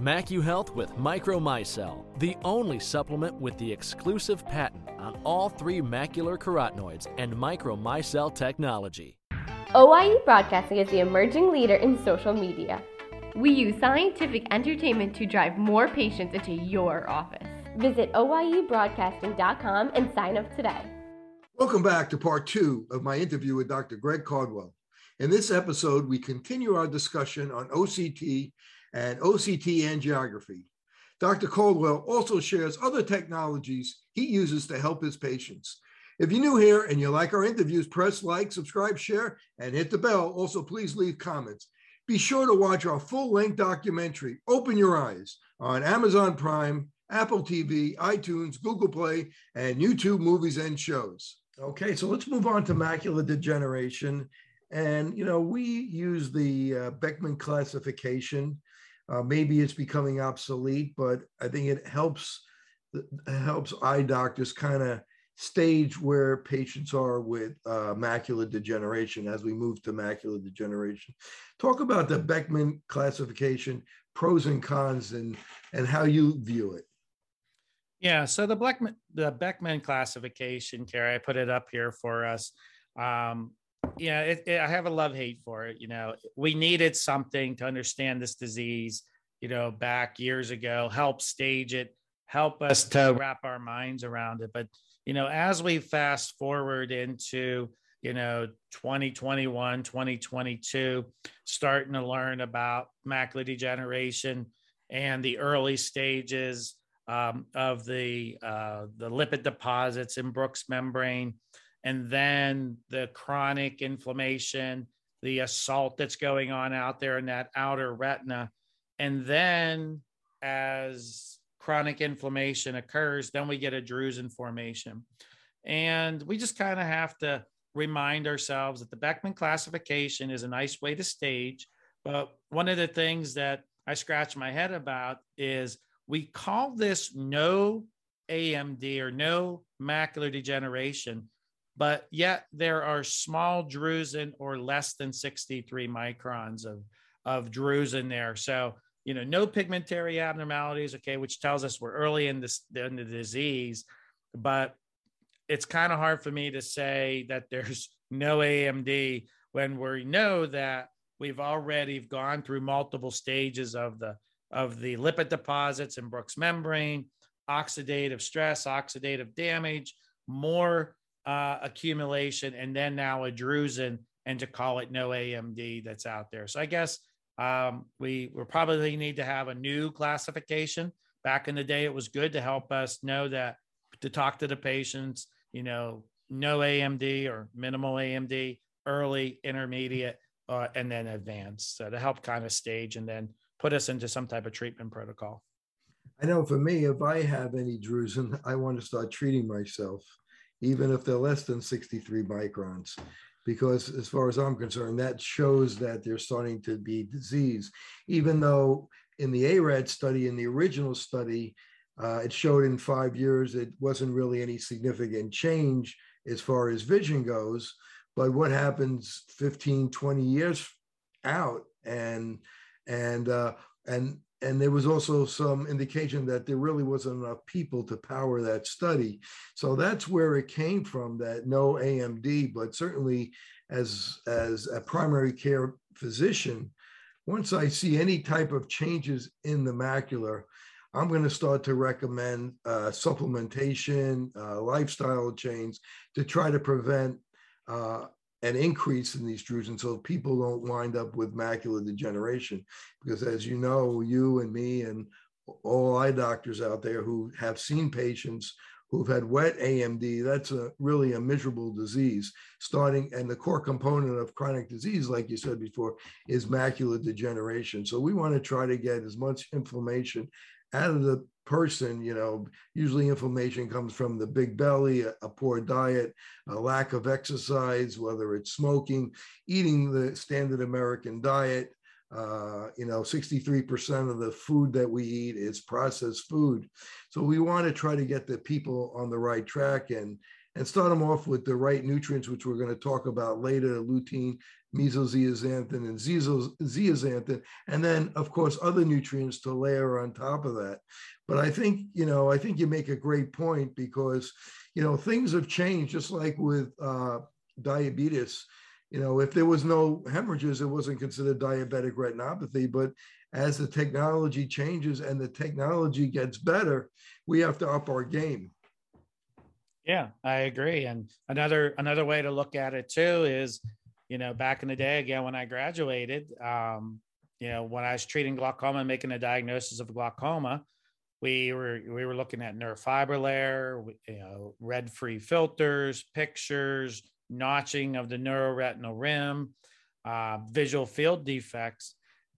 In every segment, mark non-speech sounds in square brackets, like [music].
MacuHealth with Micromicelle, the only supplement with the exclusive patent on all three macular carotenoids and Micromicelle technology. OIE Broadcasting is the emerging leader in social media. We use scientific entertainment to drive more patients into your office. Visit OIEBroadcasting.com and sign up today. Welcome back to part two of my interview with Dr. Greg Caldwell. In this episode, we continue our discussion on OCT and OCT angiography. Dr. Caldwell also shares other technologies he uses to help his patients. If you're new here and you like our interviews, press like, subscribe, share, and hit the bell. Also, please leave comments. Be sure to watch our full length documentary, Open Your Eyes, on Amazon Prime, Apple TV, iTunes, Google Play, and YouTube movies and shows. Okay, so let's move on to macular degeneration. And, you know, we use the uh, Beckman classification uh, maybe it's becoming obsolete, but I think it helps helps eye doctors kind of stage where patients are with uh, macular degeneration as we move to macular degeneration. Talk about the Beckman classification, pros and cons, and and how you view it. Yeah, so the Beckman the Beckman classification, Carrie, I put it up here for us. Um, yeah, it, it, I have a love hate for it. You know, we needed something to understand this disease, you know, back years ago, help stage it, help us to wrap our minds around it. But, you know, as we fast forward into, you know, 2021, 2022, starting to learn about macular degeneration and the early stages um, of the uh, the lipid deposits in Bruch's membrane and then the chronic inflammation, the assault that's going on out there in that outer retina. And then as chronic inflammation occurs, then we get a drusen formation. And we just kind of have to remind ourselves that the Beckman classification is a nice way to stage. But one of the things that I scratch my head about is we call this no AMD or no macular degeneration but yet there are small drusen or less than 63 microns of, of drusen there. So, you know, no pigmentary abnormalities, okay, which tells us we're early in, this, in the disease, but it's kind of hard for me to say that there's [laughs] no AMD when we know that we've already gone through multiple stages of the of the lipid deposits in Bruch's membrane, oxidative stress, oxidative damage, more uh, accumulation, and then now a drusen, and to call it no AMD that's out there. So I guess um, we we probably need to have a new classification. Back in the day, it was good to help us know that to talk to the patients, you know, no AMD or minimal AMD, early, intermediate, uh, and then advanced so to help kind of stage and then put us into some type of treatment protocol. I know for me, if I have any drusen, I want to start treating myself even if they're less than 63 microns, because as far as I'm concerned, that shows that they're starting to be disease, even though in the AREDS study, in the original study, uh, it showed in five years it wasn't really any significant change as far as vision goes. But what happens 15, 20 years out and and uh, and and there was also some indication that there really wasn't enough people to power that study. So that's where it came from that no AMD, but certainly as, as a primary care physician, once I see any type of changes in the macular, I'm going to start to recommend uh, supplementation, uh, lifestyle change to try to prevent uh, an increase in these drusen so people don't wind up with macular degeneration. Because as you know, you and me and all eye doctors out there who have seen patients who've had wet AMD, that's a really a miserable disease. Starting and the core component of chronic disease, like you said before, is macular degeneration. So we want to try to get as much inflammation out of the person, you know, usually inflammation comes from the big belly, a, a, poor diet, a lack of exercise, whether it's smoking, eating the standard American diet. Uh, you know, 63% of the food that we eat is processed food. So we want to try to get the people on the right track and and start them off with the right nutrients, which we're going to talk about later, lutein, mesozeaxanthin, and zeaxanthin, and then, of course, other nutrients to layer on top of that. But I think, you know, I think you make a great point because, you know, things have changed, just like with uh, diabetes. You know, if there was no hemorrhages, it wasn't considered diabetic retinopathy. But as the technology changes and the technology gets better, we have to up our game. Yeah, I agree. And another another way to look at it too is, you know, back in the day again when I graduated, um, you know, when I was treating glaucoma, and making a diagnosis of glaucoma, we were we were looking at neurofiber layer, you know, red free filters, pictures, notching of the neuroretinal rim, uh, visual field defects,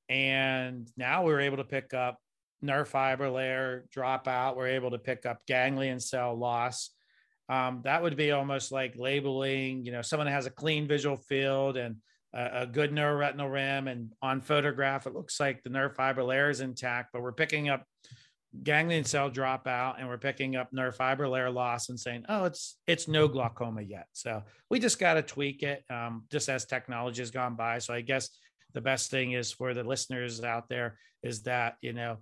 and now we're able to pick up nerve fiber layer dropout. We're able to pick up ganglion cell loss um, that would be almost like labeling, you know, someone has a clean visual field and a, a good neuroretinal rim, and on photograph, it looks like the nerve fiber layer is intact, but we're picking up ganglion cell dropout and we're picking up nerve fiber layer loss and saying, oh, it's it's no glaucoma yet. So we just got to tweak it, um, just as technology has gone by. So I guess the best thing is for the listeners out there is that you know,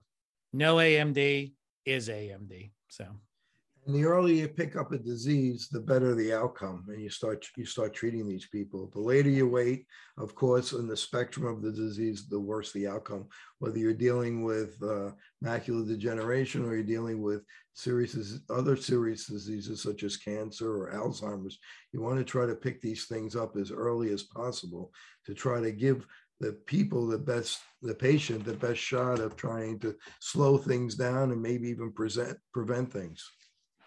no AMD is AMD. So and the earlier you pick up a disease, the better the outcome, and you start you start treating these people. The later you wait, of course, in the spectrum of the disease, the worse the outcome. Whether you're dealing with uh, macular degeneration or you're dealing with serious other serious diseases such as cancer or Alzheimer's, you want to try to pick these things up as early as possible to try to give the people the best the patient the best shot of trying to slow things down and maybe even present prevent things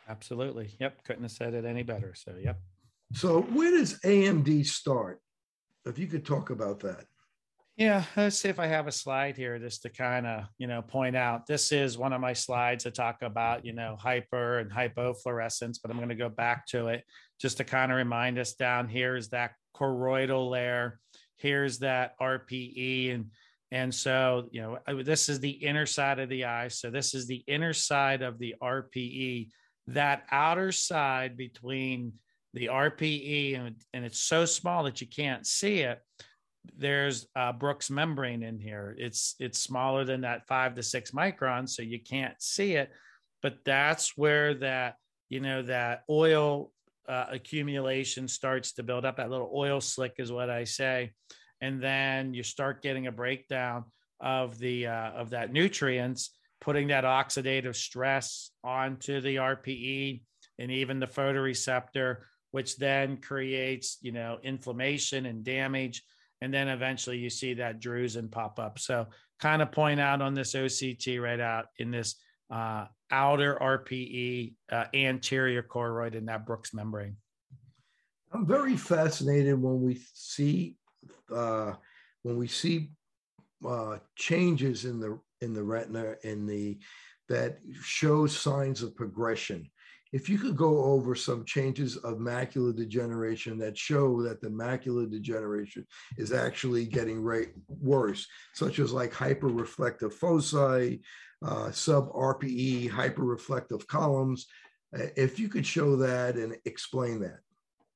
Absolutely. Yep. Couldn't have said it any better. So, yep. So, where does AMD start? If you could talk about that. Yeah, let's see if I have a slide here just to kind of, you know, point out. This is one of my slides to talk about, you know, hyper and hypofluorescence, but I'm going to go back to it just to kind of remind us down here is that choroidal layer. Here's that RPE and and so, you know, this is the inner side of the eye. So this is the inner side of the RPE that outer side between the RPE and, and it's so small that you can't see it. There's a Bruch's membrane in here. It's it's smaller than that five to six microns, so you can't see it. But that's where that you know that oil uh, accumulation starts to build up. That little oil slick is what I say, and then you start getting a breakdown of the uh, of that nutrients putting that oxidative stress onto the RPE and even the photoreceptor, which then creates, you know, inflammation and damage. And then eventually you see that drusen pop up. So kind of point out on this OCT right out in this uh, outer RPE uh, anterior choroid in that Bruch's membrane. I'm very fascinated when we see uh, when we see uh, changes in the in the retina in the that shows signs of progression. If you could go over some changes of macular degeneration that show that the macular degeneration is actually getting right, worse, such as like hyperreflective foci, uh, sub RPE, hyperreflective columns, uh, if you could show that and explain that.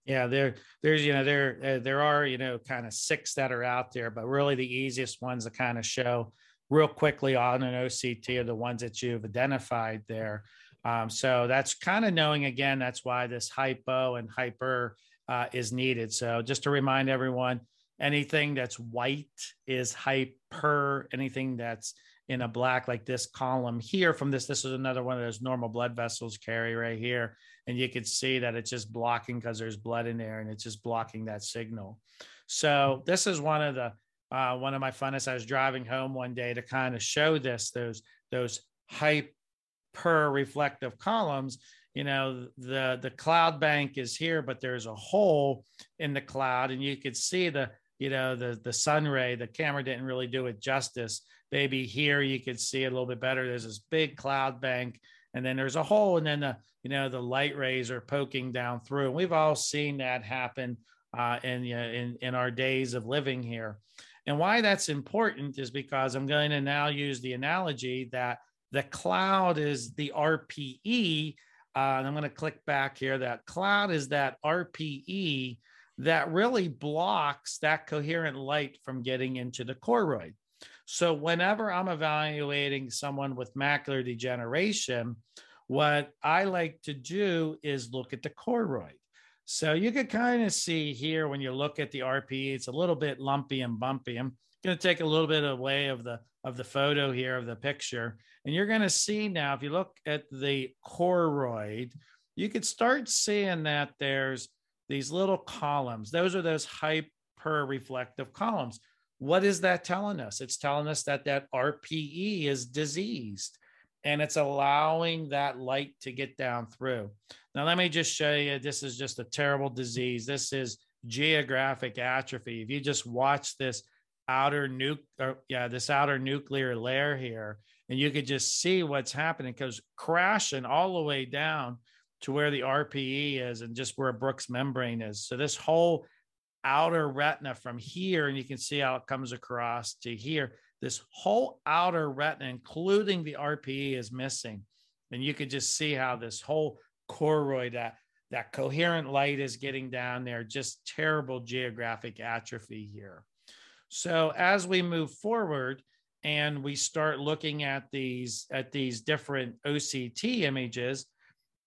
Yeah, there, there's, you know, there, uh, there are, you know, kind of six that are out there, but really the easiest ones to kind of show real quickly on an OCT are the ones that you've identified there. Um, so that's kind of knowing again, that's why this hypo and hyper uh, is needed. So just to remind everyone, anything that's white is hyper, anything that's in a black like this column here from this. This is another one of those normal blood vessels Carrie right here. And you can see that it's just blocking because there's blood in there and it's just blocking that signal. So this is one of the uh, one of my funnest. I was driving home one day to kind of show this those those hyper reflective columns. You know, the the cloud bank is here, but there's a hole in the cloud, and you could see the you know the the sun ray. The camera didn't really do it justice. Maybe here you could see it a little bit better. There's this big cloud bank, and then there's a hole, and then the you know the light rays are poking down through. And we've all seen that happen uh, in, in in our days of living here. And why that's important is because I'm going to now use the analogy that the cloud is the RPE. Uh, and I'm going to click back here. That cloud is that RPE that really blocks that coherent light from getting into the choroid. So, whenever I'm evaluating someone with macular degeneration, what I like to do is look at the choroid. So you could kind of see here when you look at the RPE, it's a little bit lumpy and bumpy. I'm going to take a little bit away of the of the photo here of the picture, and you're going to see now if you look at the choroid, you could start seeing that there's these little columns. Those are those hyperreflective columns. What is that telling us? It's telling us that that RPE is diseased and it's allowing that light to get down through. Now, let me just show you this is just a terrible disease. This is geographic atrophy. If you just watch this outer nuclear, yeah, this outer nuclear layer here, and you could just see what's happening because crashing all the way down to where the RPE is and just where Bruch's membrane is. So this whole outer retina from here, and you can see how it comes across to here this whole outer retina, including the RPE, is missing. And you could just see how this whole choroid, that, that coherent light is getting down there, just terrible geographic atrophy here. So as we move forward and we start looking at these at these different OCT images,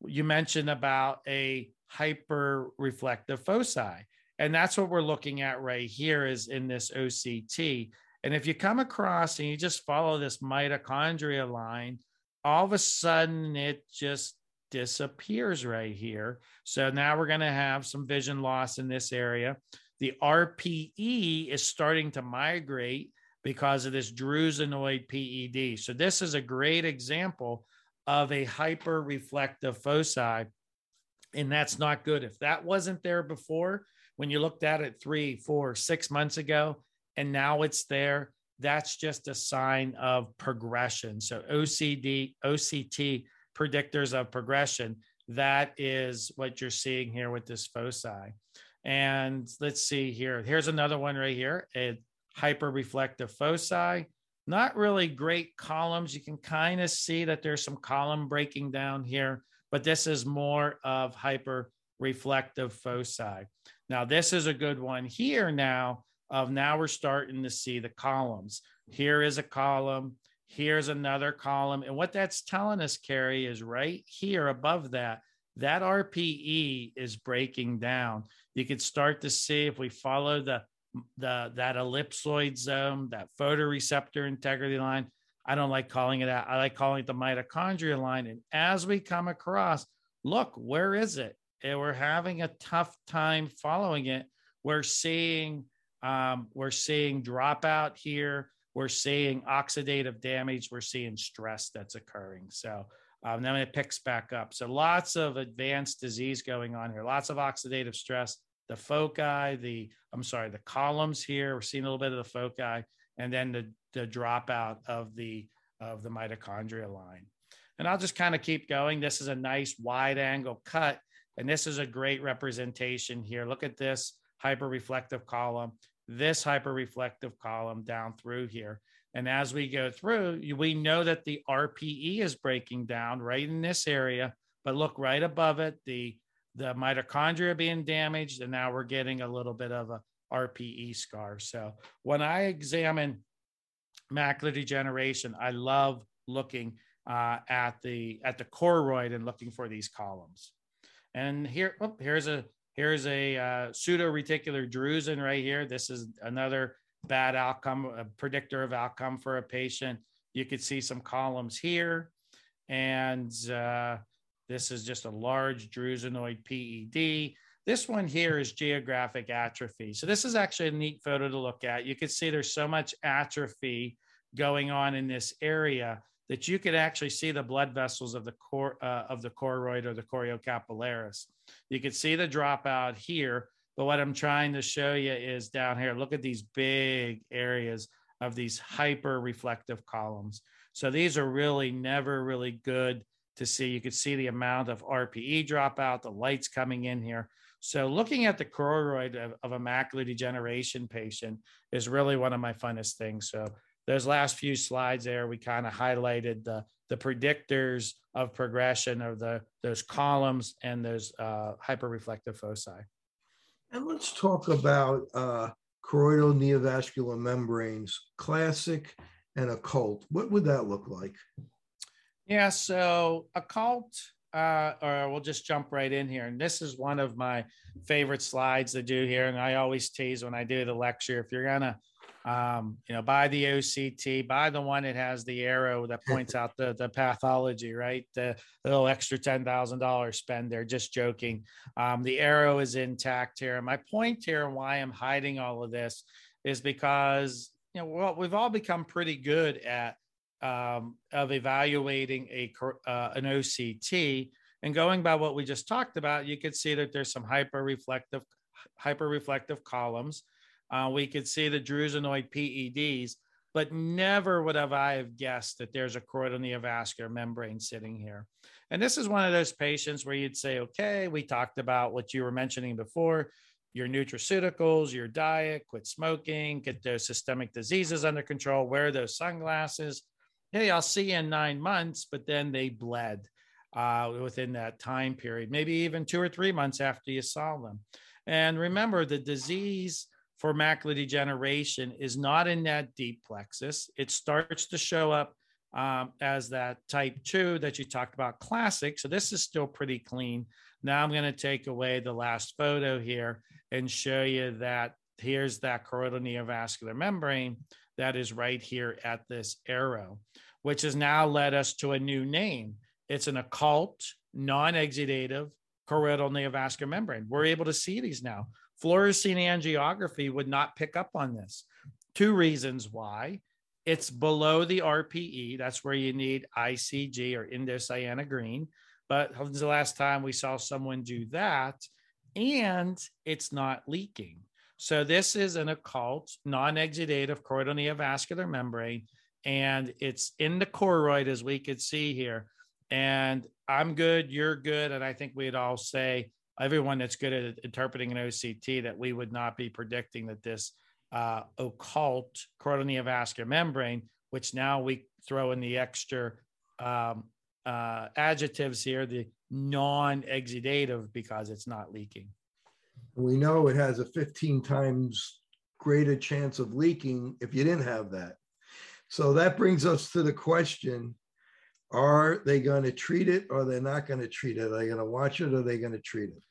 you mentioned about a hyperreflective foci. And that's what we're looking at right here is in this OCT. And if you come across and you just follow this mitochondria line, all of a sudden it just disappears right here. So now we're going to have some vision loss in this area. The RPE is starting to migrate because of this drusenoid PED. So this is a great example of a hyperreflective foci. And that's not good. If that wasn't there before, when you looked at it three, four, six months ago, and now it's there, that's just a sign of progression. So OCD, OCT predictors of progression, that is what you're seeing here with this foci. And let's see here. Here's another one right here, a hyperreflective foci. Not really great columns. You can kind of see that there's some column breaking down here, but this is more of hyperreflective foci. Now, this is a good one here now of now we're starting to see the columns. Here is a column, here's another column. And what that's telling us, Carrie, is right here above that, that RPE is breaking down. You can start to see if we follow the, the that ellipsoid zone, that photoreceptor integrity line. I don't like calling it that. I like calling it the mitochondria line. And as we come across, look, where is it? And we're having a tough time following it. We're seeing um, we're seeing dropout here. We're seeing oxidative damage. We're seeing stress that's occurring. So um, then it picks back up. So lots of advanced disease going on here. Lots of oxidative stress. The foci, the I'm sorry, the columns here. We're seeing a little bit of the foci, and then the the dropout of the of the mitochondria line. And I'll just kind of keep going. This is a nice wide angle cut, and this is a great representation here. Look at this hyperreflective column this hyperreflective column down through here. And as we go through, we know that the RPE is breaking down right in this area, but look right above it, the, the mitochondria being damaged, and now we're getting a little bit of a RPE scar. So when I examine macular degeneration, I love looking uh, at the at the choroid and looking for these columns. And here, oh, here's a Here's a uh, pseudo reticular drusen right here. This is another bad outcome, a predictor of outcome for a patient. You could see some columns here. And uh, this is just a large drusenoid PED. This one here is geographic atrophy. So this is actually a neat photo to look at. You can see there's so much atrophy going on in this area that you could actually see the blood vessels of the core uh, of the choroid or the choriocapillaris. You could see the dropout here, but what I'm trying to show you is down here. Look at these big areas of these hyper reflective columns. So these are really never really good to see. You could see the amount of RPE dropout, the lights coming in here. So looking at the choroid of, of, a macular degeneration patient is really one of my funnest things. So those last few slides there, we kind of highlighted the, the predictors of progression of the those columns and those uh, hyperreflective foci. And let's talk about uh, choroidal neovascular membranes, classic and occult. What would that look like? Yeah, so occult, uh, or we'll just jump right in here. And this is one of my favorite slides to do here. And I always tease when I do the lecture if you're going to um, you know, buy the OCT, buy the one that has the arrow that [laughs] points out the, the pathology, right? The, the little extra $10,000 spend there, just joking. Um, the arrow is intact here. And my point here, why I'm hiding all of this is because, you know, well, we've all become pretty good at um, of evaluating a uh, an OCT and going by what we just talked about, you could see that there's some hyper reflective hyper reflective columns uh, we could see the drusenoid PEDs, but never would have I have guessed that there's a choroidal neovascular membrane sitting here. And this is one of those patients where you'd say, okay, we talked about what you were mentioning before your nutraceuticals, your diet, quit smoking, get those systemic diseases under control, wear those sunglasses. Hey, I'll see you in nine months, but then they bled uh, within that time period, maybe even two or three months after you saw them. And remember, the disease for macular degeneration is not in that deep plexus. It starts to show up um, as that type two that you talked about classic. So this is still pretty clean. Now I'm going to take away the last photo here and show you that here's that choroidal neovascular membrane that is right here at this arrow, which has now led us to a new name. It's an occult, non-exudative choroidal neovascular membrane. We're able to see these now. Fluorescein angiography would not pick up on this. Two reasons why. It's below the RPE. That's where you need ICG or indocyanine. Green. But when's the last time we saw someone do that? And it's not leaking. So this is an occult, non-exudative choroidal neovascular membrane, and it's in the choroid, as we could see here. And I'm good, you're good, and I think we'd all say everyone that's good at interpreting an OCT that we would not be predicting that this uh, occult choroidal neovascular membrane, which now we throw in the extra um, uh, adjectives here, the non-exudative because it's not leaking. We know it has a 15 times greater chance of leaking if you didn't have that. So that brings us to the question, are they going to treat it or they're not going to treat it? Are they going to watch it or are they going to treat it?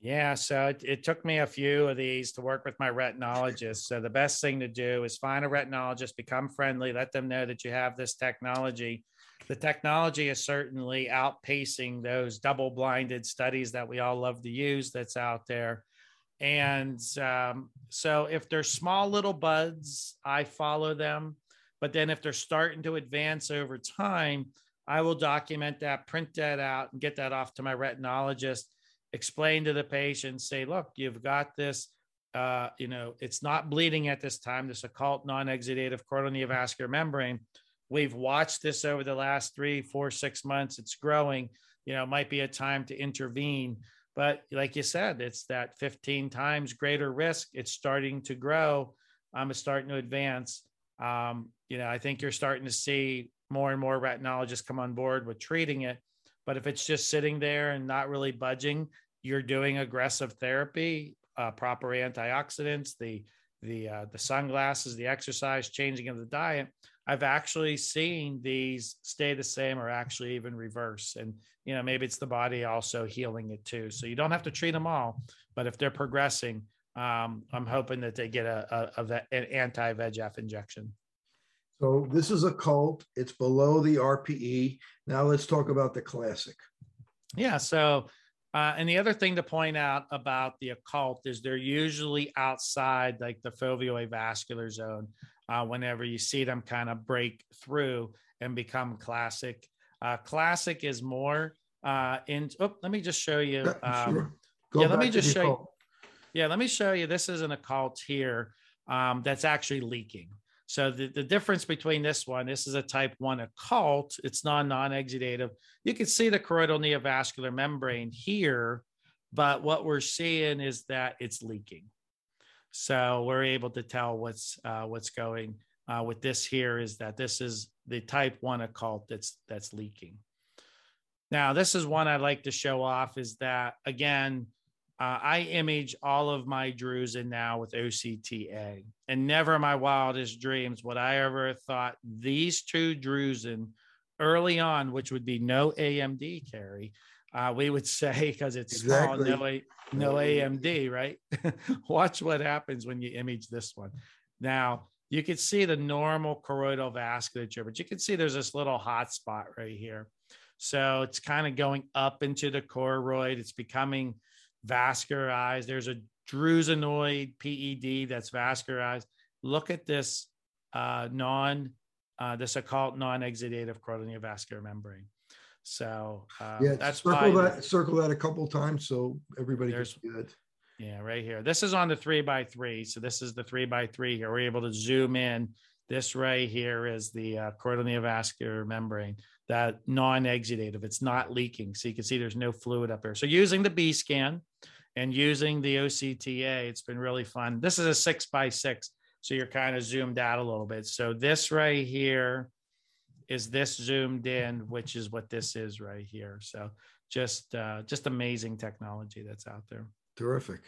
Yeah, so it, it, took me a few of these to work with my retinologist. So the best thing to do is find a retinologist, become friendly, let them know that you have this technology. The technology is certainly outpacing those double blinded studies that we all love to use that's out there. And um, so if they're small little buds, I follow them. But then if they're starting to advance over time, I will document that, print that out, and get that off to my retinologist explain to the patient, say, look, you've got this, uh, you know, it's not bleeding at this time, this occult non-exudative choroidal neovascular membrane. We've watched this over the last three, four, six months. It's growing. You know, it might be a time to intervene. But like you said, it's that 15 times greater risk. It's starting to grow. It's starting to advance. Um, you know, I think you're starting to see more and more retinologists come on board with treating it. But if it's just sitting there and not really budging, you're doing aggressive therapy, uh, proper antioxidants, the the uh, the sunglasses, the exercise, changing of the diet. I've actually seen these stay the same or actually even reverse. And you know, maybe it's the body also healing it too. So you don't have to treat them all, but if they're progressing, um, I'm hoping that they get a, a, a an anti VEGF injection. So this is occult. It's below the RPE. Now let's talk about the classic. Yeah. So, uh, and the other thing to point out about the occult is they're usually outside like the foveal vascular zone. Uh, whenever you see them kind of break through and become classic, uh, classic is more uh, in. Oh, let me just show you. Yeah, Um, sure. Yeah, let me just show you- yeah, let me show you. This is an occult here um, that's actually leaking. So the, the difference between this one, this is a type one occult. It's non non-exudative. You can see the choroidal neovascular membrane here, but what we're seeing is that it's leaking. So we're able to tell what's uh, what's going uh, with this here is that this is the type one occult that's that's leaking. Now, this is one I'd like to show off is that again, uh, I image all of my drusen now with OCTA, and never in my wildest dreams would I ever thought these two drusen early on, which would be no AMD Carrie, uh, we would [laughs] say because it's small, no, A- no AMD, right? [laughs] Watch what happens when you image this one. Now you can see the normal choroidal vasculature, but you can see there's this little hot spot right here. So it's kind of going up into the choroid. It's becoming vascularized. There's a drusenoid PED that's vascularized. Look at this uh, non, uh, this occult non-exudative choroidal neovascular membrane. So uh, Yeah, that's circle that, circle that a couple times so everybody gets good. Yeah, right here. This is on the three by three. So this is the three by three here. We're able to zoom in. This right here is the uh, choroidal membrane, that non-exudative. It's not leaking. So you can see there's no fluid up here. So using the B scan and using the OCTA, it's been really fun. This is a six by six. So you're kind of zoomed out a little bit. So this right here is this zoomed in, which is what this is right here. So just uh, just amazing technology that's out there. Terrific.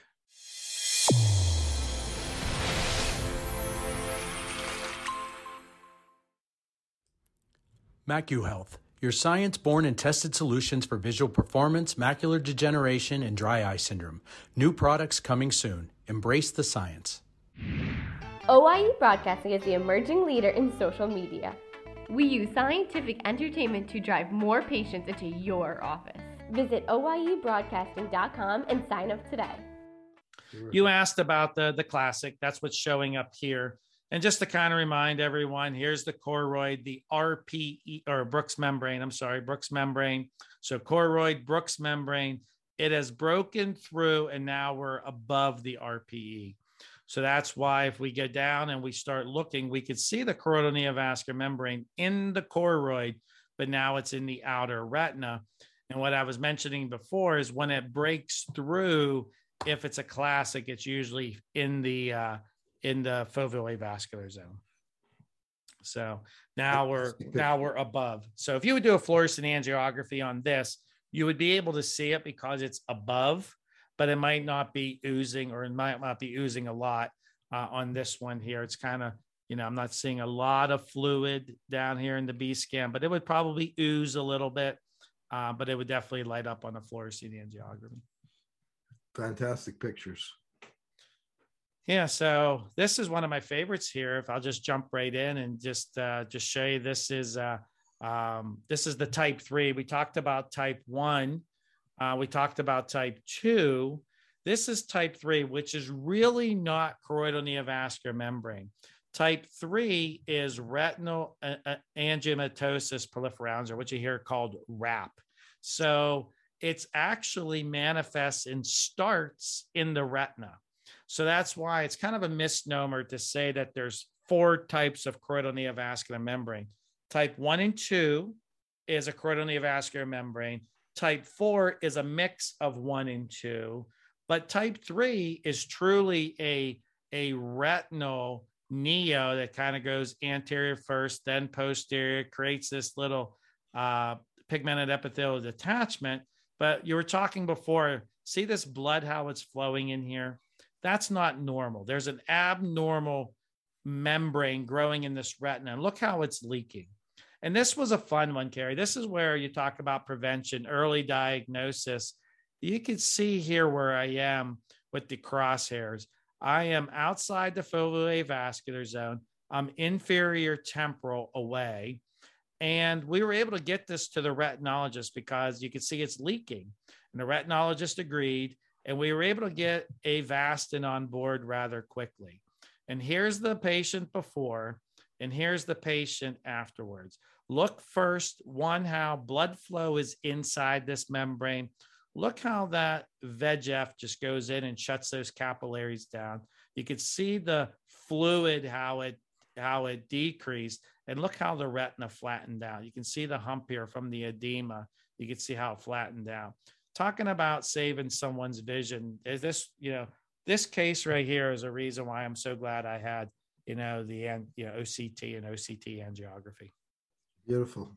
MacuHealth, your science born and tested solutions for visual performance, macular degeneration, and dry eye syndrome. New products coming soon. Embrace the science. OIE Broadcasting is the emerging leader in social media. We use scientific entertainment to drive more patients into your office. Visit OIEBroadcasting.com and sign up today. You asked about the the classic. That's what's showing up here. And just to kind of remind everyone, here's the choroid, the RPE or Bruch's membrane. I'm sorry, Bruch's membrane. So choroid, Bruch's membrane. It has broken through, and now we're above the RPE. So that's why if we go down and we start looking, we could see the choroidal neovascular membrane in the choroid, but now it's in the outer retina. And what I was mentioning before is when it breaks through, if it's a classic, it's usually in the uh, in the foveal vascular zone. So now we're now we're above. So if you would do a fluorescent angiography on this, you would be able to see it because it's above, but it might not be oozing or it might not be oozing a lot uh, on this one here. It's kind of you know I'm not seeing a lot of fluid down here in the B scan, but it would probably ooze a little bit, uh, but it would definitely light up on the fluorescent angiography. Fantastic pictures. Yeah, so this is one of my favorites here. If I'll just jump right in and just uh, just show you, this is uh, um, this is the type three. We talked about type one. Uh, we talked about type two. This is type three, which is really not choroidal neovascular membrane. Type three is retinal uh, uh, angiomatosis proliferans, or what you hear called RAP. So it's actually manifests and starts in the retina. So that's why it's kind of a misnomer to say that there's four types of choroidal neovascular membrane. Type one and two is a choroidal neovascular membrane. Type four is a mix of one and two, but type three is truly a, a retinal neo that kind of goes anterior first, then posterior, creates this little uh, pigmented epithelial detachment. But you were talking before, see this blood, how it's flowing in here? That's not normal. There's an abnormal membrane growing in this retina. And look how it's leaking. And this was a fun one, Carrie. This is where you talk about prevention, early diagnosis. You can see here where I am with the crosshairs. I am outside the foveal vascular zone. I'm inferior temporal away. And we were able to get this to the retinologist because you could see it's leaking. And the retinologist agreed. And we were able to get Avastin on board rather quickly. And here's the patient before, and here's the patient afterwards. Look first, one, how blood flow is inside this membrane. Look how that VEGF just goes in and shuts those capillaries down. You can see the fluid, how it how it decreased. And look how the retina flattened out. You can see the hump here from the edema. You can see how it flattened out. Talking about saving someone's vision, is this, you know, this case right here is a reason why I'm so glad I had, you know, the you know OCT and OCT angiography. Beautiful.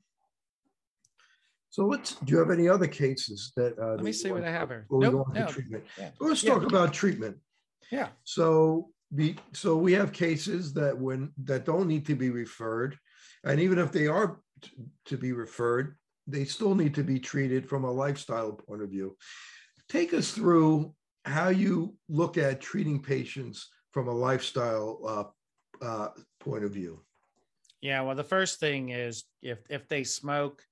So let's. Do you have any other cases that? Uh, Let me see what I have here. Nope, no. treatment. Yeah. Let's yeah. talk about treatment. Yeah. So be so we have cases that when that don't need to be referred, and even if they are t- to be referred, they still need to be treated from a lifestyle point of view. Take us through how you look at treating patients from a lifestyle uh, uh, point of view. Yeah, well, the first thing is if if they smoke,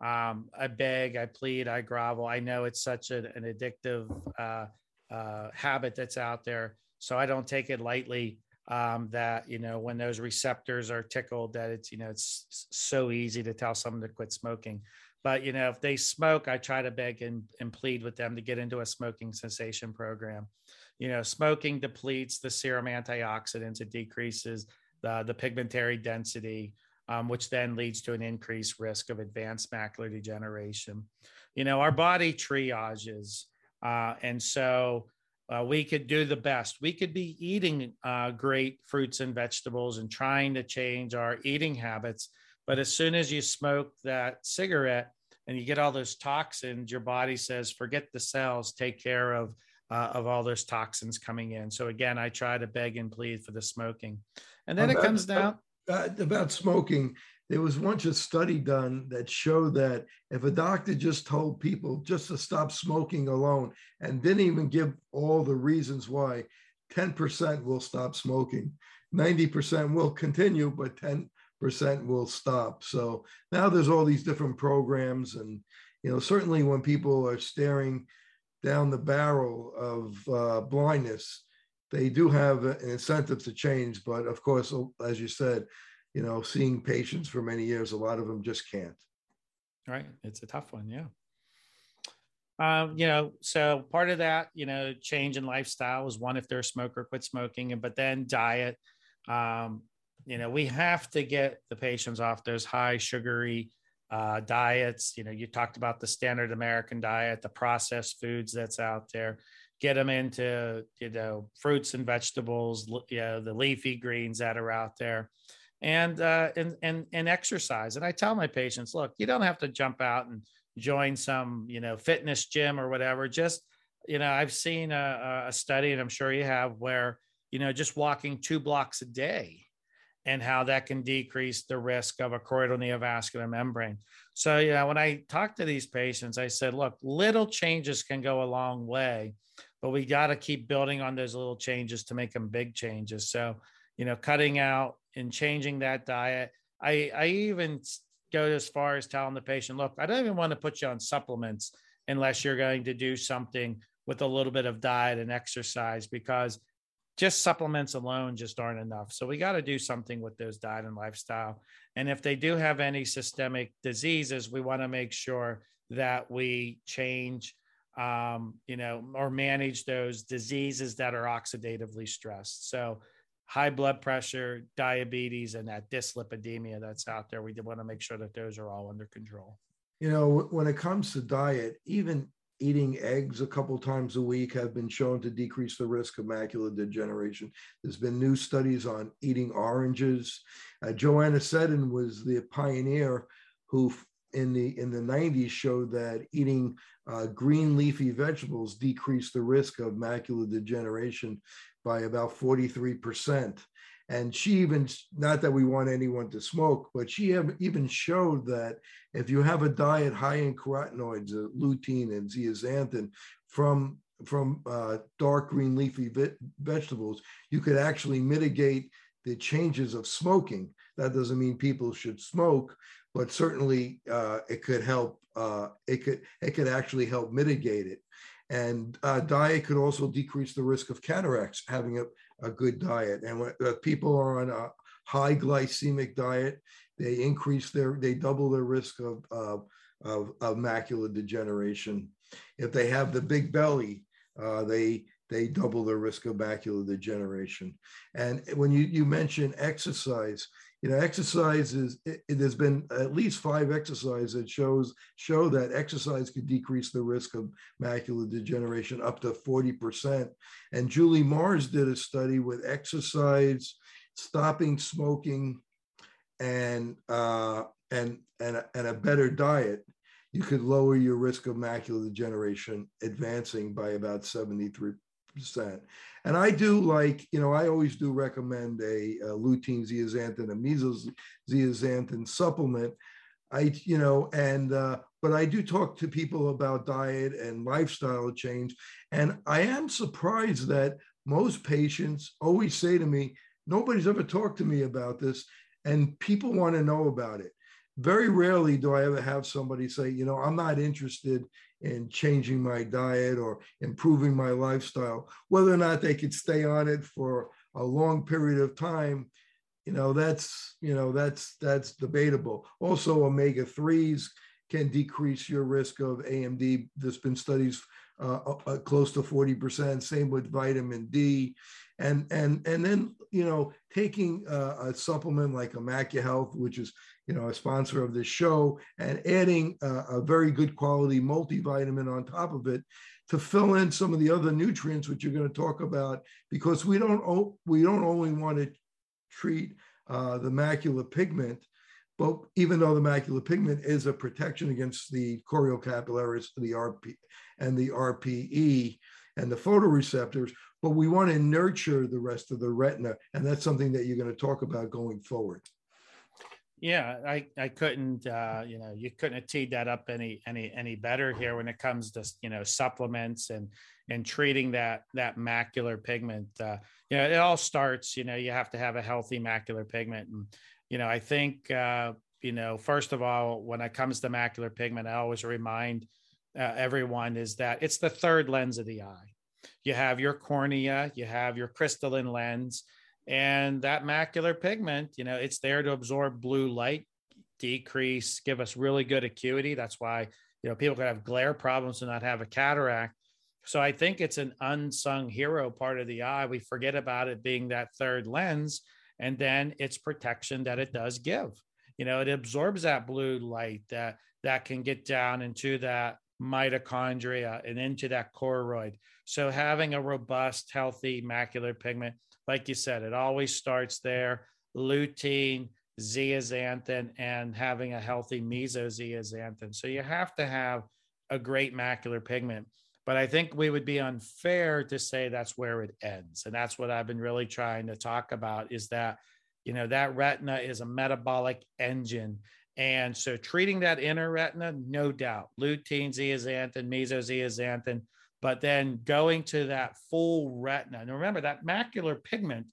um, I beg, I plead, I grovel. I know it's such a, an addictive uh, uh, habit that's out there, so I don't take it lightly. Um, that you know when those receptors are tickled, that it's you know it's so easy to tell someone to quit smoking. But you know, if they smoke, I try to beg and, and plead with them to get into a smoking cessation program. You know, smoking depletes the serum antioxidants, it decreases the, the pigmentary density, um, which then leads to an increased risk of advanced macular degeneration. You know, our body triages. Uh, and so uh, we could do the best. We could be eating uh, great fruits and vegetables and trying to change our eating habits but as soon as you smoke that cigarette and you get all those toxins, your body says, forget the cells, take care of. Uh, of all those toxins coming in. So again, I try to beg and plead for the smoking, and then it comes down uh, about smoking. There was once a study done that showed that if a doctor just told people just to stop smoking alone and didn't even give all the reasons why, 10% will stop smoking, 90% will continue, but 10 percent will stop. So now there's all these different programs, and you know certainly when people are staring down the barrel of uh, blindness, they do have an incentive to change. But of course, as you said, you know, seeing patients for many years, a lot of them just can't. Right, it's a tough one, yeah. Um, you know, so part of that, you know, change in lifestyle is one if they're a smoker, quit smoking, but then diet. Um, you know, we have to get the patients off those high sugary uh, diets. You know, you talked about the standard American diet, the processed foods that's out there. Get them into, you know, fruits and vegetables, you know, the leafy greens that are out there, and uh, and and and exercise. And I tell my patients, look, you don't have to jump out and join some, you know, fitness gym or whatever. Just, you know, I've seen a, a study, and I'm sure you have, where you know, just walking two blocks a day and how that can decrease the risk of a choroidal neovascular membrane. So, you know, when I talk to these patients, I said, look, little changes can go a long way, but we got to keep building on those little changes to make them big changes. So, you know, cutting out and changing that diet. I, I even go as far as telling the patient, look, I don't even want to put you on supplements unless you're going to do something with a little bit of diet and exercise because just supplements alone just aren't enough. So we got to do something with those diet and lifestyle. And if they do have any systemic diseases, we want to make sure that we change, um, you know, or manage those diseases that are oxidatively stressed. So high blood pressure, diabetes, and that dyslipidemia that's out there. We want to make sure that those are all under control. You know, when it comes to diet, even eating eggs a couple times a week have been shown to decrease the risk of macular degeneration. There's been new studies on eating oranges. Uh, Johanna Seddon was the pioneer who in the in the 90s showed that eating uh, green leafy vegetables decreased the risk of macular degeneration by about 43 percent and she even, not that we want anyone to smoke, but she even showed that if you have a diet high in carotenoids, uh, lutein and zeaxanthin from from uh, dark green leafy ve- vegetables, you could actually mitigate the changes of smoking. That doesn't mean people should smoke, but certainly uh, it could help. Uh, it could it could actually help mitigate it. And uh, diet could also decrease the risk of cataracts, having a, a good diet. And when uh, people are on a high glycemic diet, they increase their, they double their risk of, of, of, macular degeneration. If they have the big belly, uh, they they double their risk of macular degeneration. And when you, you mention exercise, you know, exercise is, it, it, there's been at least five exercises that shows, show that exercise could decrease the risk of macular degeneration up to 40%. And Julie Mares did a study with exercise, stopping smoking, and, uh, and, and, and a better diet you could lower your risk of macular degeneration advancing by about 73 percent. And I do like, you know, I always do recommend a, a lutein zeaxanthin, a meso zeaxanthin supplement. I, you know, and uh, but I do talk to people about diet and lifestyle change, and I am surprised that most patients always say to me, "Nobody's ever talked to me about this," and people want to know about it. Very rarely do I ever have somebody say, "You know, I'm not interested in changing my diet or improving my lifestyle. Whether or not they could stay on it for a long period of time, you know, that's you know that's that's debatable. Also, omega threes can decrease your risk of AMD. There's been studies uh, uh close to 40%. Same with vitamin D, and and and then you know taking uh, a supplement like Health, which is you know, a sponsor of this show, and adding a, a very good quality multivitamin on top of it to fill in some of the other nutrients which you're going to talk about because we don't we don't only want to treat uh, the macular pigment but even though the macular pigment is a protection against the choriocapillaris the rp and the rpe and the photoreceptors but we want to nurture the rest of the retina and that's something that you're going to talk about going forward yeah, I, I couldn't, uh, you know, you couldn't have teed that up any, any, any better here when it comes to, you know, supplements and, and treating that, that macular pigment. Uh, you know, it all starts, you know, you have to have a healthy macular pigment. And, you know, I think, uh, you know, first of all, when it comes to macular pigment, I always remind uh, everyone is that it's the third lens of the eye. You have your cornea, you have your crystalline lens, and that macular pigment, you know, it's there to absorb blue light, decrease, give us really good acuity. That's why, you know, people can have glare problems and not have a cataract. So I think it's an unsung hero part of the eye. We forget about it being that third lens and then its protection that it does give. You know, it absorbs that blue light that that can get down into that mitochondria and into that choroid. So having a robust, healthy macular pigment like you said, it always starts there. Lutein, zeaxanthin, and having a healthy mesozeaxanthin. So you have to have a great macular pigment. But I think we would be unfair to say that's where it ends. And that's what I've been really trying to talk about is that, you know, that retina is a metabolic engine. And so treating that inner retina, no doubt, lutein, zeaxanthin, mesozeaxanthin, but then going to that full retina. And remember that macular pigment,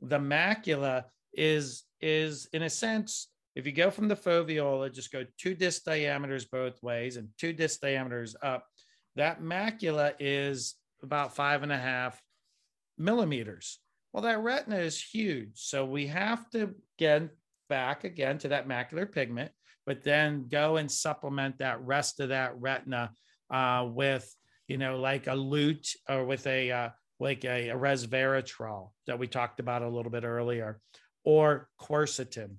the macula is is in a sense, if you go from the foveola, just go two disc diameters both ways and two disc diameters up, that macula is about five and a half millimeters. Well, that retina is huge. So we have to get back again to that macular pigment, but then go and supplement that rest of that retina uh, with you know, like a lute or with a uh, like a, a resveratrol that we talked about a little bit earlier, or quercetin,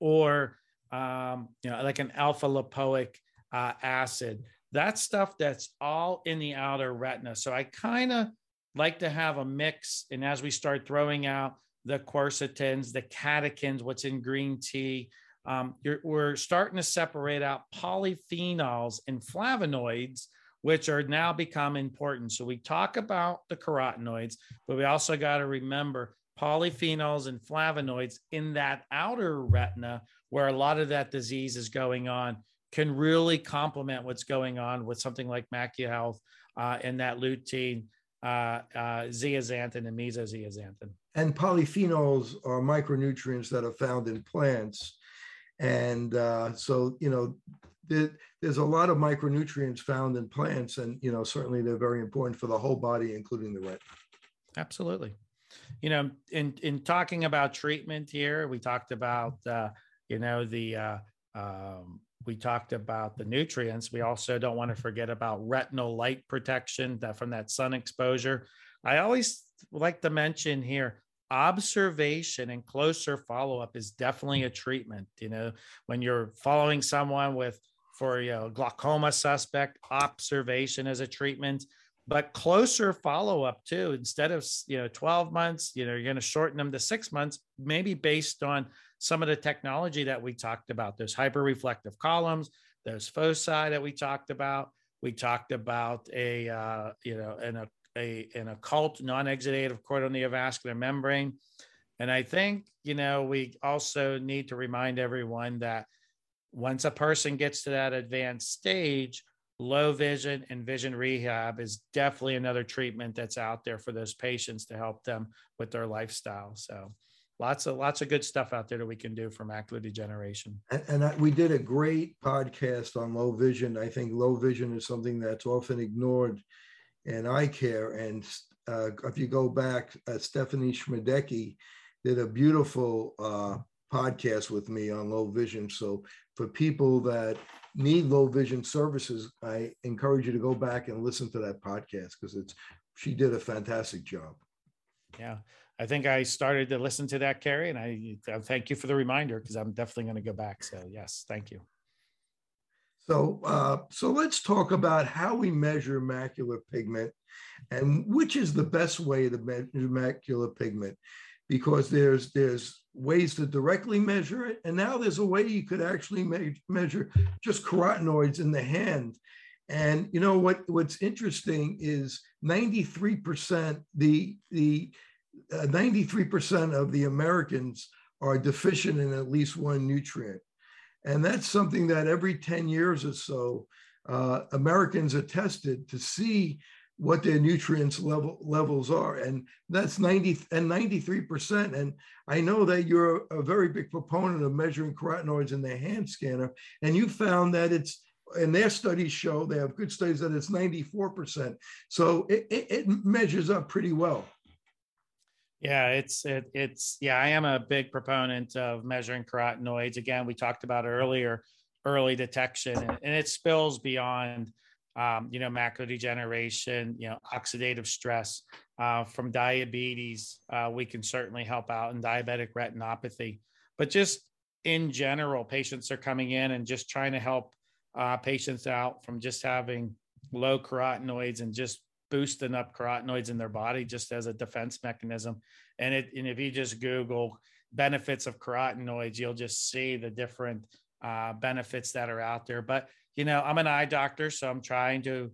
or um, you know, like an alpha lipoic uh, acid. That stuff that's all in the outer retina. So I kind of like to have a mix. And as we start throwing out the quercetins, the catechins, what's in green tea, um, we're starting to separate out polyphenols and flavonoids which are now become important. So we talk about the carotenoids, but we also got to remember polyphenols and flavonoids in that outer retina where a lot of that disease is going on can really complement what's going on with something like MacuHealth uh, and that lutein uh, uh, zeaxanthin and mesozeaxanthin. And polyphenols are micronutrients that are found in plants. And uh, so, you know, there's a lot of micronutrients found in plants, and, you know, certainly they're very important for the whole body, including the retina. Absolutely. You know, in, in talking about treatment here, we talked about, uh, you know, the, uh, um, we talked about the nutrients. We also don't want to forget about retinal light protection that from that sun exposure. I always like to mention here observation and closer follow up is definitely a treatment. You know, when you're following someone with for you know glaucoma suspect, observation as a treatment, but closer follow up too. Instead of you know 12 months, you know you're going to shorten them to six months, maybe based on some of the technology that we talked about, those hyperreflective columns, those foci that we talked about. We talked about a, uh, you know, an, a, an occult non-exudative choroidal neovascular membrane. And I think, you know, we also need to remind everyone that once a person gets to that advanced stage, low vision and vision rehab is definitely another treatment that's out there for those patients to help them with their lifestyle. So lots of lots of good stuff out there that we can do for macular degeneration. And, and I, we did a great podcast on low vision. I think low vision is something that's often ignored in eye care. And uh, if you go back, uh, Stephanie Schmiedecke did a beautiful uh, podcast with me on low vision. So for people that need low vision services, I encourage you to go back and listen to that podcast because it's she did a fantastic job. Yeah. I think I started to listen to that, Carrie, and I, I thank you for the reminder because I'm definitely going to go back. So yes, thank you. So, uh, so let's talk about how we measure macular pigment, and which is the best way to measure macular pigment, because there's there's ways to directly measure it, and now there's a way you could actually me- measure just carotenoids in the hand. And you know what? What's interesting is 93% the the 93% uh, of the Americans are deficient in at least one nutrient. And that's something that every 10 years or so, uh, Americans are tested to see what their nutrients level levels are. And that's 90 and 93%. And I know that you're a very big proponent of measuring carotenoids in the hand scanner. And you found that it's and their studies show they have good studies that it's 94%. So it, it, it measures up pretty well. Yeah, it's it, it's yeah. I am a big proponent of measuring carotenoids. Again, we talked about earlier early detection, and, and it spills beyond um, you know macular degeneration, you know oxidative stress uh, from diabetes. Uh, we can certainly help out in diabetic retinopathy, but just in general, patients are coming in and just trying to help uh, patients out from just having low carotenoids and just boosting up carotenoids in their body just as a defense mechanism. And it, and if you just Google benefits of carotenoids, you'll just see the different uh, benefits that are out there. But you know, I'm an eye doctor, so I'm trying to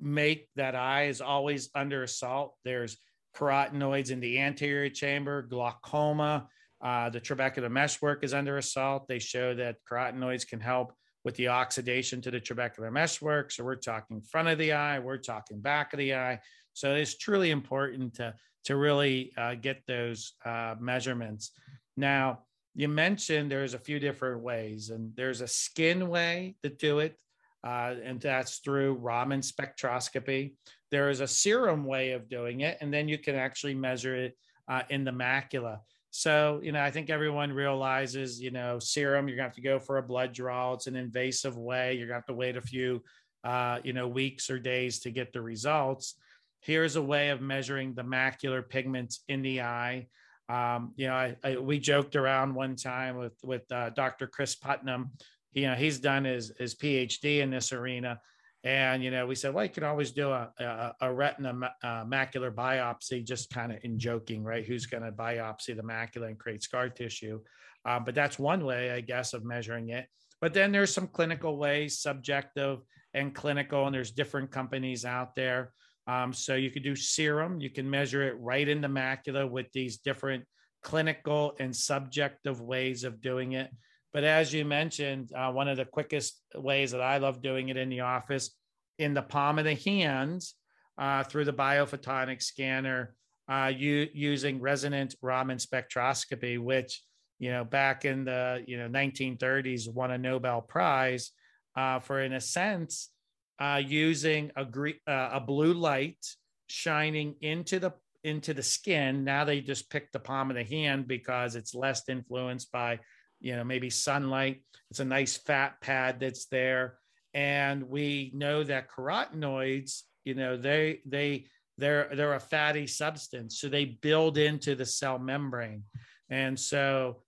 make that eye is always under assault. There's carotenoids in the anterior chamber, glaucoma. Uh, the trabecular meshwork is under assault. They show that carotenoids can help with the oxidation to the trabecular meshwork. So we're talking front of the eye, we're talking back of the eye. So it's truly important to, to really uh, get those uh, measurements. Now, you mentioned there's a few different ways, and there's a skin way to do it, uh, and that's through Raman spectroscopy. There is a serum way of doing it, and then you can actually measure it uh, in the macula. So, you know, I think everyone realizes, you know, serum, you're going to have to go for a blood draw. It's an invasive way. You're going to have to wait a few, uh, you know, weeks or days to get the results. Here's a way of measuring the macular pigments in the eye. Um, you know, I, I, we joked around one time with with uh, Dr. Chris Putnam. He, you know, he's done his his PhD in this arena, and, you know, we said, well, you can always do a, a, a retina uh, macular biopsy, just kind of in joking, right? Who's going to biopsy the macula and create scar tissue? Uh, but that's one way, I guess, of measuring it. But then there's some clinical ways, subjective and clinical, and there's different companies out there. Um, so you can do serum, you can measure it right in the macula with these different clinical and subjective ways of doing it. But as you mentioned, uh, one of the quickest ways that I love doing it in the office, in the palm of the hands, uh, through the biophotonic scanner uh, u- using resonant Raman spectroscopy, which you know back in the you know 1930s won a Nobel Prize uh, for, in a sense, uh, using a uh, a blue light shining into the into the skin. Now they just pick the palm of the hand because it's less influenced by you know maybe sunlight. It's a nice fat pad that's there, and we know that carotenoids, you know, they they they're they're a fatty substance, so they build into the cell membrane, and so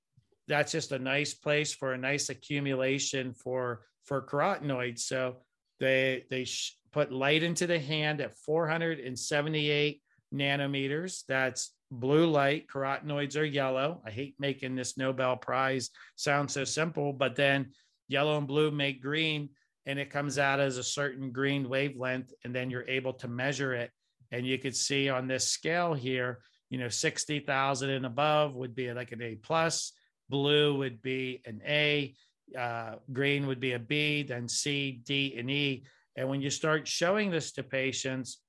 that's just a nice place for a nice accumulation for for carotenoids. So they they sh- put light into the hand at 478 nanometers. That's blue light. Carotenoids are yellow. I hate making this Nobel Prize sound so simple, but then yellow and blue make green, and it comes out as a certain green wavelength, and then you're able to measure it. And you could see on this scale here, you know, 60,000 and above would be like an A plus, blue would be an A, uh, green would be a B, then C, D, and E. And when you start showing this to patients,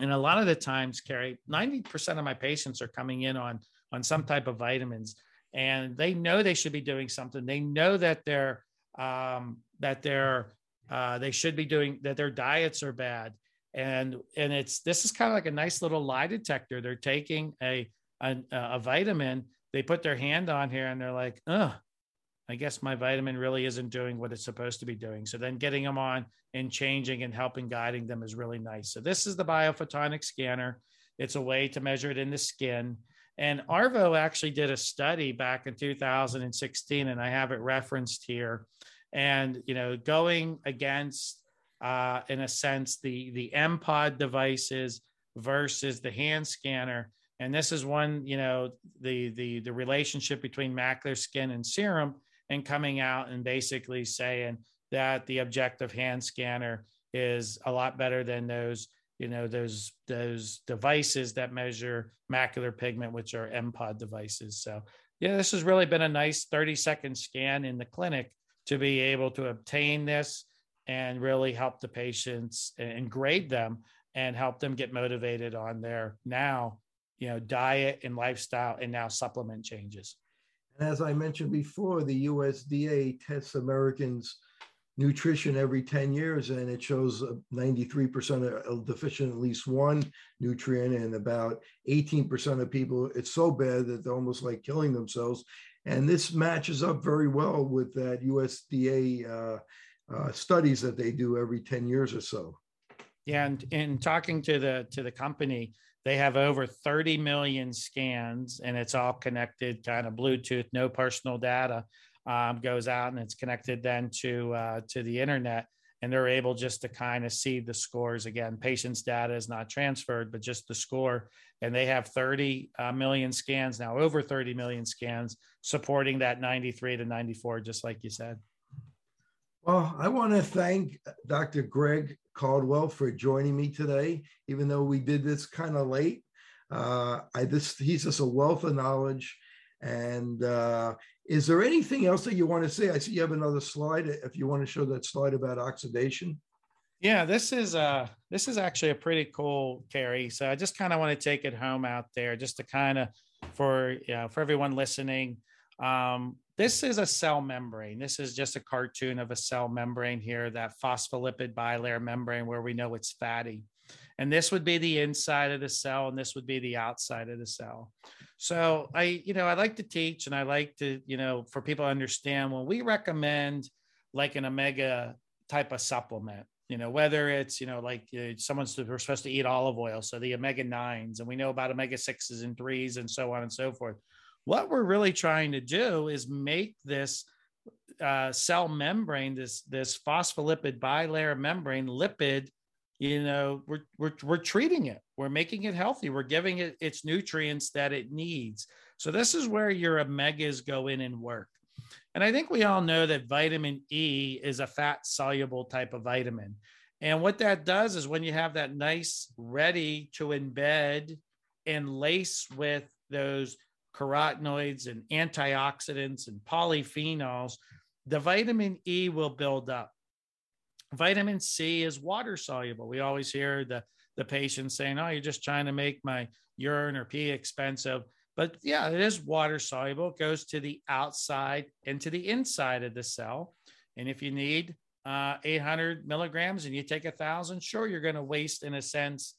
and a lot of the times, Carrie, 90% of my patients are coming in on, on some type of vitamins and they know they should be doing something. They know that they're, um, that they're, uh, they should be doing that their diets are bad. And, and it's, this is kind of like a nice little lie detector. They're taking a, a, a vitamin, they put their hand on here and they're like, oh, I guess my vitamin really isn't doing what it's supposed to be doing. So then getting them on and changing and helping guiding them is really nice. So this is the biophotonic scanner. It's a way to measure it in the skin. And ARVO actually did a study back in 2016, and I have it referenced here. And you know, going against, uh, in a sense, the the MPOD devices versus the hand scanner. And this is one, you know, the the the relationship between macular skin and serum and coming out and basically saying that the objective hand scanner is a lot better than those you know those those devices that measure macular pigment which are MPOD devices. So yeah this has really been a nice 30 second scan in the clinic to be able to obtain this and really help the patients and grade them and help them get motivated on their now you know diet and lifestyle and now supplement changes and as I mentioned before, the USDA tests Americans' nutrition every 10 years, and it shows 93% are deficient at least one nutrient, and about 18% of people, it's so bad that they're almost like killing themselves. And this matches up very well with that USDA uh, uh, studies that they do every 10 years or so. Yeah, and in talking to the to the company, they have over 30 million scans and it's all connected kind of Bluetooth, no personal data um, goes out and it's connected then to, uh, to the internet. And they're able just to kind of see the scores again. Patient's data is not transferred, but just the score. And they have 30 uh, million scans now, over 30 million scans supporting that 93 to 94, just like you said. Well, I want to thank Dr. Greg Caldwell for joining me today, even though we did this kind of late. Uh, I this he's just a wealth of knowledge. And uh, is there anything else that you want to say? I see you have another slide. If you want to show that slide about oxidation. Yeah, this is uh this is actually a pretty cool Carrie. So I just kind of want to take it home out there, just to kind of for you know, for everyone listening. Um, this is a cell membrane. This is just a cartoon of a cell membrane here, that phospholipid bilayer membrane where we know it's fatty. And this would be the inside of the cell, and this would be the outside of the cell. So I, you know, I like to teach and I like to, you know, for people to understand when we recommend like an omega type of supplement, you know, whether it's, you know, like uh, someone's we're supposed to eat olive oil, so the omega nines, and we know about omega sixes and threes and so on and so forth. What we're really trying to do is make this uh, cell membrane, this this phospholipid bilayer membrane, lipid. You know, we're we're we're treating it. We're making it healthy. We're giving it its nutrients that it needs. So this is where your omegas go in and work. And I think we all know that vitamin E is a fat soluble type of vitamin. And what that does is when you have that nice, ready to embed and lace with those carotenoids and antioxidants and polyphenols, the vitamin E will build up. Vitamin C is water soluble. We always hear the, the patient saying, "Oh, you're just trying to make my urine or pee expensive." But yeah, it is water soluble. It goes to the outside and to the inside of the cell. And if you need uh, 800 milligrams and you take a thousand, sure, you're going to waste in a sense,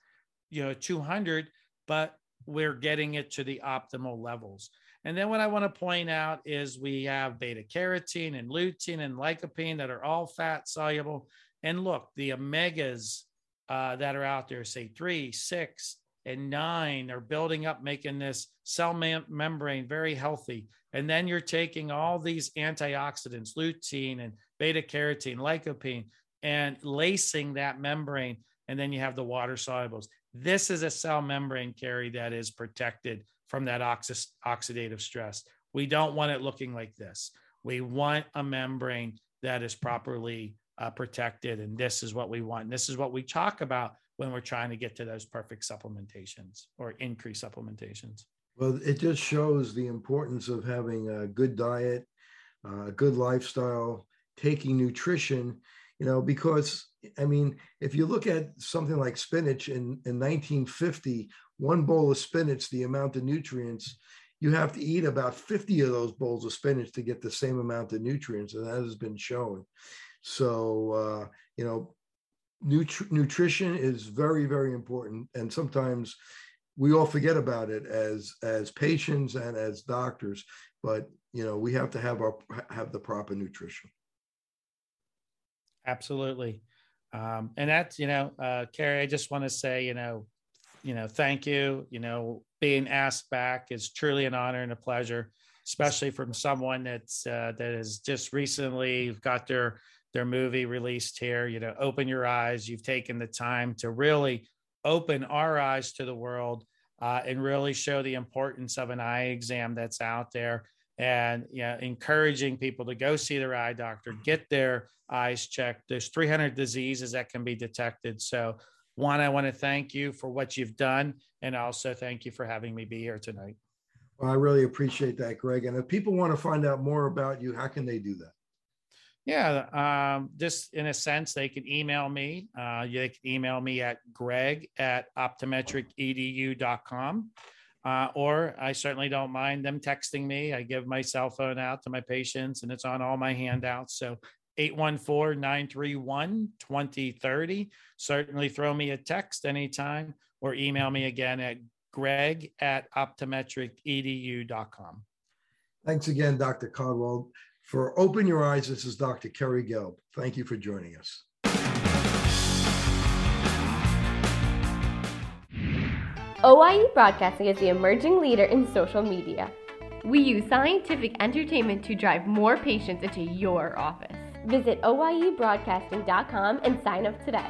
you know, 200, but we're getting it to the optimal levels. And then what I want to point out is we have beta carotene and lutein and lycopene that are all fat soluble. And look, the omegas uh, that are out there, say three, six, and nine, are building up, making this cell mem- membrane very healthy. And then you're taking all these antioxidants, lutein and beta carotene, lycopene, and lacing that membrane. And then you have the water solubles. This is a cell membrane, Carrie, that is protected from that oxidative stress. We don't want it looking like this. We want a membrane that is properly uh, protected. And this is what we want. And this is what we talk about when we're trying to get to those perfect supplementations or increase supplementations. Well, it just shows the importance of having a good diet, a good lifestyle, taking nutrition, you know, because I mean, if you look at something like spinach in, in 1950, one bowl of spinach, the amount of nutrients, you have to eat about 50 of those bowls of spinach to get the same amount of nutrients. And that has been shown. So, uh, you know, nutri- nutrition is very, very important. And sometimes we all forget about it as as patients and as doctors but you know we have to have our have the proper nutrition absolutely. Um, and that's you know uh, carrie i just want to say you know you know thank you. You know being asked back is truly an honor and a pleasure especially from someone that's uh, that has just recently got their their movie released here. You know open your eyes. You've taken the time to really open our eyes to the world uh, and really show the importance of an eye exam that's out there and you know, encouraging people to go see their eye doctor, get their eyes checked. There's 300 diseases that can be detected. So, one, I want to thank you for what you've done, and also thank you for having me be here tonight. Well, I really appreciate that, Greg. And if people want to find out more about you, how can they do that? Yeah, um, just in a sense, they can email me. Uh, they can email me at greg at optometricedu.com. Uh, or I certainly don't mind them texting me. I give my cell phone out to my patients and it's on all my handouts. So 814 931 2030. Certainly throw me a text anytime or email me again at greg at optometricedu.com. Thanks again, Dr. Caldwell. For Open Your Eyes, this is Dr. Kerry Gelb. Thank you for joining us. OIE Broadcasting is the emerging leader in social media. We use scientific entertainment to drive more patients into your office. Visit OIEBroadcasting.com and sign up today.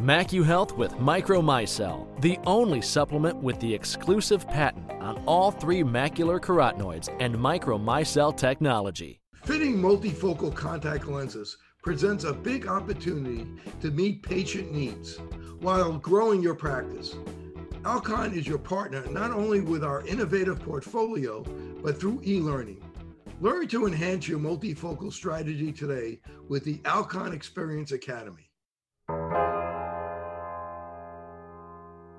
MacuHealth with Micromicelle, the only supplement with the exclusive patent on all three macular carotenoids and Micromicelle technology. Fitting multifocal contact lenses presents a big opportunity to meet patient needs while growing your practice. Alcon is your partner not only with our innovative portfolio, but through e learning. Learn to enhance your multifocal strategy today with the Alcon Experience Academy.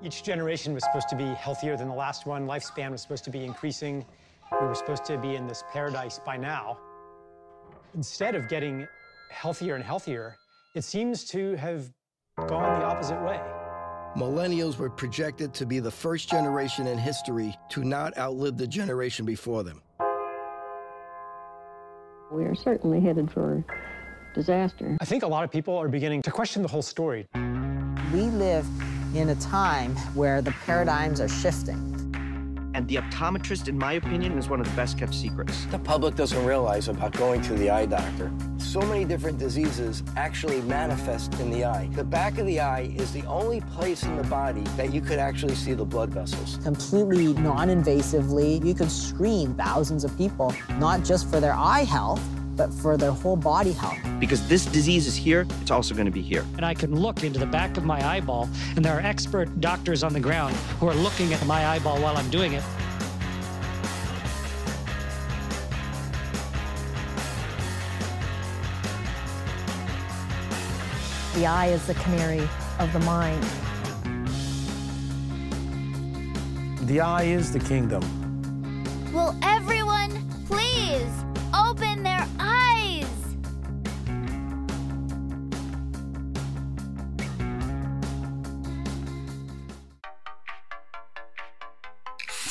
Each generation was supposed to be healthier than the last one. Lifespan was supposed to be increasing. We were supposed to be in this paradise by now. Instead of getting healthier and healthier, it seems to have gone the opposite way. Millennials were projected to be the first generation in history to not outlive the generation before them. We are certainly headed for disaster. I think a lot of people are beginning to question the whole story. We live in a time where the paradigms are shifting. And the optometrist, in my opinion, is one of the best kept secrets. The public doesn't realize about going to the eye doctor. So many different diseases actually manifest in the eye. The back of the eye is the only place in the body that you could actually see the blood vessels. Completely non-invasively, you could screen thousands of people, not just for their eye health, but for their whole body health. Because this disease is here, it's also going to be here. And I can look into the back of my eyeball, and there are expert doctors on the ground who are looking at my eyeball while I'm doing it. The eye is the canary of the mind. The eye is the kingdom. Will everyone please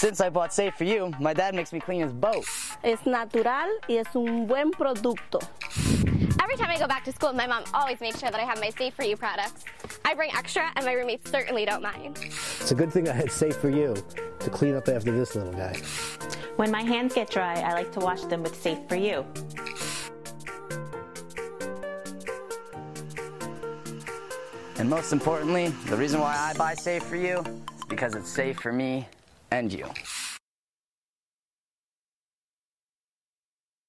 Since I bought Safe for You, my dad makes me clean his boat. Es natural y es un buen producto. Every time I go back to school, my mom always makes sure that I have my Safe for You products. I bring extra, and my roommates certainly don't mind. It's a good thing I had Safe for You to clean up after this little guy. When my hands get dry, I like to wash them with Safe for You. And most importantly, the reason why I buy Safe for You is because it's safe for me and you.